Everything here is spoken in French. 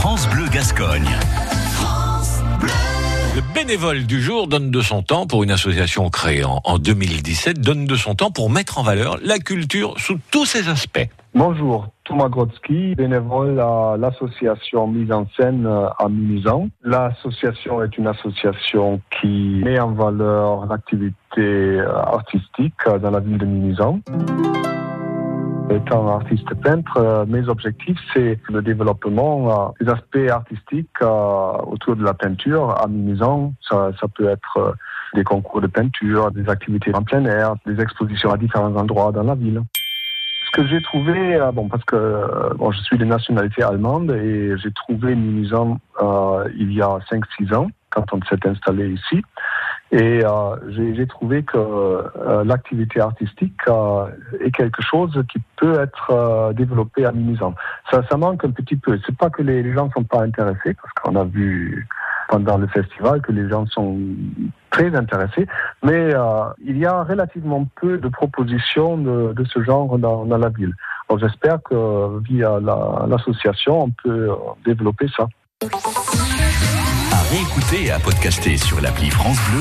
France Bleu Gascogne. Le bénévole du jour donne de son temps pour une association créée en, en 2017, donne de son temps pour mettre en valeur la culture sous tous ses aspects. Bonjour, Thomas Grodzki, bénévole à l'association Mise en scène à Mimizan. L'association est une association qui met en valeur l'activité artistique dans la ville de Mimizan. Étant artiste peintre, euh, mes objectifs, c'est le développement euh, des aspects artistiques euh, autour de la peinture à Mimizan. Ça, ça peut être des concours de peinture, des activités en plein air, des expositions à différents endroits dans la ville. Ce que j'ai trouvé, bon, parce que bon, je suis de nationalité allemande et j'ai trouvé Mimizan il y a 5-6 ans quand on s'est installé ici. Et euh, j'ai trouvé que euh, l'activité artistique euh, est quelque chose qui peut être développé à Mimizan. Ça, ça manque un petit peu. C'est pas que les, gens ne sont pas intéressés, parce qu'on a vu pendant le festival que les gens sont très intéressés, mais il y a relativement peu de propositions de, ce genre dans, la ville. J'espère que via l'association, la, on peut développer ça. À réécouter et à podcaster sur l'appli France Bleu.